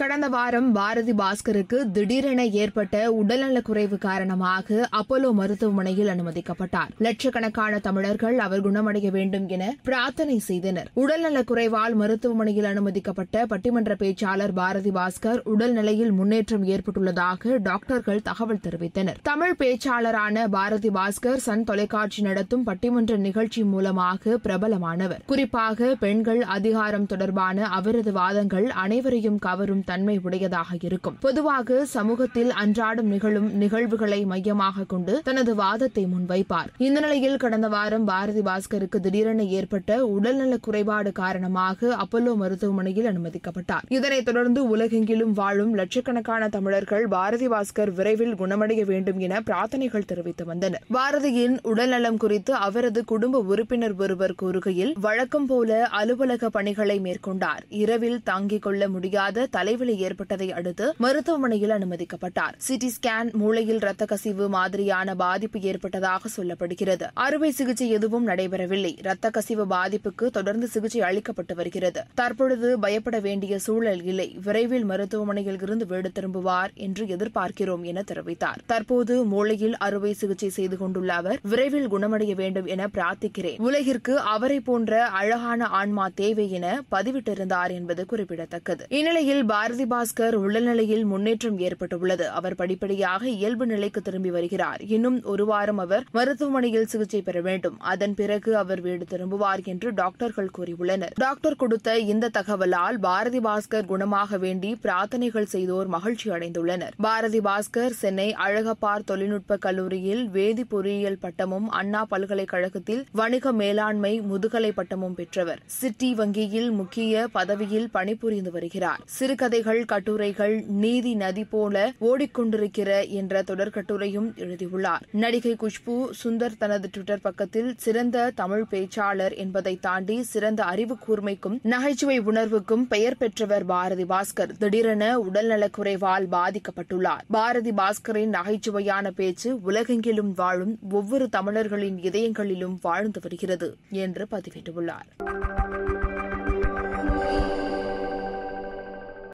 கடந்த வாரம் பாரதி பாஸ்கருக்கு திடீரென ஏற்பட்ட உடல்நலக்குறைவு காரணமாக அப்போலோ மருத்துவமனையில் அனுமதிக்கப்பட்டார். லட்சக்கணக்கான தமிழர்கள் அவர் குணமடைய வேண்டும் என பிரார்த்தனை செய்தனர். உடல்நலக்குறைவால் மருத்துவமனையில் அனுமதிக்கப்பட்ட பட்டிமன்ற பேச்சாளர் பாரதி பாஸ்கர் உடல்நிலையில் முன்னேற்றம் ஏற்பட்டுள்ளதாக டாக்டர்கள் தகவல் தெரிவித்தனர். தமிழ் பேச்சாளரான பாரதி பாஸ்கர் சன் தொலைக்காட்சி நடத்தும் பட்டிமன்ற நிகழ்ச்சி மூலமாக பிரபலமானவர். குறிப்பாக பெண்கள் அதிகாரம் தொடர்பான அவரது வாதங்கள் அனைவரையும் கவரும் தன்மை உடையதாக இருக்கும். பொதுவாக சமூகத்தில் அன்றாடம் நிகழும் நிகழ்வுகளை மையமாக கொண்டு தனது வாதத்தை முன்வைப்பார். இந்த நிலையில் கடந்த வாரம் பாரதி பாஸ்கருக்கு திடீரென ஏற்பட்ட உடல்நலக் குறைபாடு காரணமாக அப்பல்லோ மருத்துவமனையில் அனுமதிக்கப்பட்டார். இதனைத் தொடர்ந்து உலகெங்கிலும் வாழும் லட்சக்கணக்கான தமிழர்கள் பாரதி பாஸ்கர் விரைவில் குணமடைய வேண்டும் என பிரார்த்தனைகள் தெரிவித்து வந்தனர். பாரதியின் உடல்நலம் குறித்து அவரது குடும்ப உறுப்பினர் ஒருவர் கூறுகையில் வழக்கம் போல அலுவலக பணிகளை மேற்கொண்டார். இரவில் தாங்கிக் கொள்ள முடியாத தலை தலைவலி ஏற்பட்டதை அடுத்து மருத்துவமனையில் அனுமதிக்கப்பட்டார். சிடி ஸ்கேன் மூளையில் ரத்த கசிவு மாதிரியான பாதிப்பு ஏற்பட்டதாக சொல்லப்படுகிறது. அறுவை சிகிச்சை எதுவும் நடைபெறவில்லை. ரத்த கசிவு பாதிப்புக்கு தொடர்ந்து சிகிச்சை அளிக்கப்பட்டு வருகிறது. தற்பொழுது பயப்பட வேண்டிய சூழல் இல்லை. விரைவில் மருத்துவமனையில் இருந்து வீடு திரும்புவார் என்று எதிர்பார்க்கிறோம் என தெரிவித்தார். தற்போது மூளையில் அறுவை சிகிச்சை செய்து கொண்டுள்ள அவர் விரைவில் குணமடைய வேண்டும் என பிரார்த்திக்கிறேன். உலகிற்கு அவரை போன்ற அழகான ஆன்மா தேவை என பதிவிட்டிருந்தார் என்பது குறிப்பிடத்தக்கது. இந்நிலையில் பாரதி பாஸ்கர் உடல்நிலையில் முன்னேற்றம் ஏற்பட்டுள்ளது. அவர் படிப்படியாக இயல்பு நிலைக்கு திரும்பி வருகிறார். இன்னும் ஒரு வாரம் அவர் மருத்துவமனையில் சிகிச்சை பெற வேண்டும். அதன் பிறகு அவர் வீடு திரும்புவார் என்று டாக்டர்கள் கூறியுள்ளனர். டாக்டர் கொடுத்த இந்த தகவலால் பாரதி பாஸ்கர் குணமாக வேண்டி பிரார்த்தனைகள் செய்தோர் மகிழ்ச்சி அடைந்துள்ளனர். பாரதி பாஸ்கர் சென்னை அழகப்பார் தொழில்நுட்ப கல்லூரியில் வேதி பொறியியல் பட்டமும் அண்ணா பல்கலைக்கழகத்தில் வணிக மேலாண்மை முதுகலை பட்டமும் பெற்றவர். சிட்டி வங்கியில் முக்கிய பதவியில் பணிபுரிந்து வருகிறார். சிறுகதை சிறுகதைகள் கட்டுரைகள் நீதி நதி போல ஓடிக்கொண்டிருக்கிற என்ற தொடர்கட்டுரையும் எழுதியுள்ளார். நடிகை குஷ்பு சுந்தர் தனது டுவிட்டர் பக்கத்தில் சிறந்த தமிழ் பேச்சாளர் என்பதை தாண்டி சிறந்த அறிவு கூர்மைக்கும் நகைச்சுவை உணர்வுக்கும் பெயர் பெற்றவர் பாரதி பாஸ்கர். திடீரென உடல்நலக்குறைவால் பாதிக்கப்பட்டுள்ளார். பாரதி பாஸ்கரின் நகைச்சுவையான பேச்சு உலகெங்கிலும் வாழும் ஒவ்வொரு தமிழர்களின் இதயங்களிலும் வாழ்ந்து வருகிறது என்று பதிவிட்டுள்ளார்.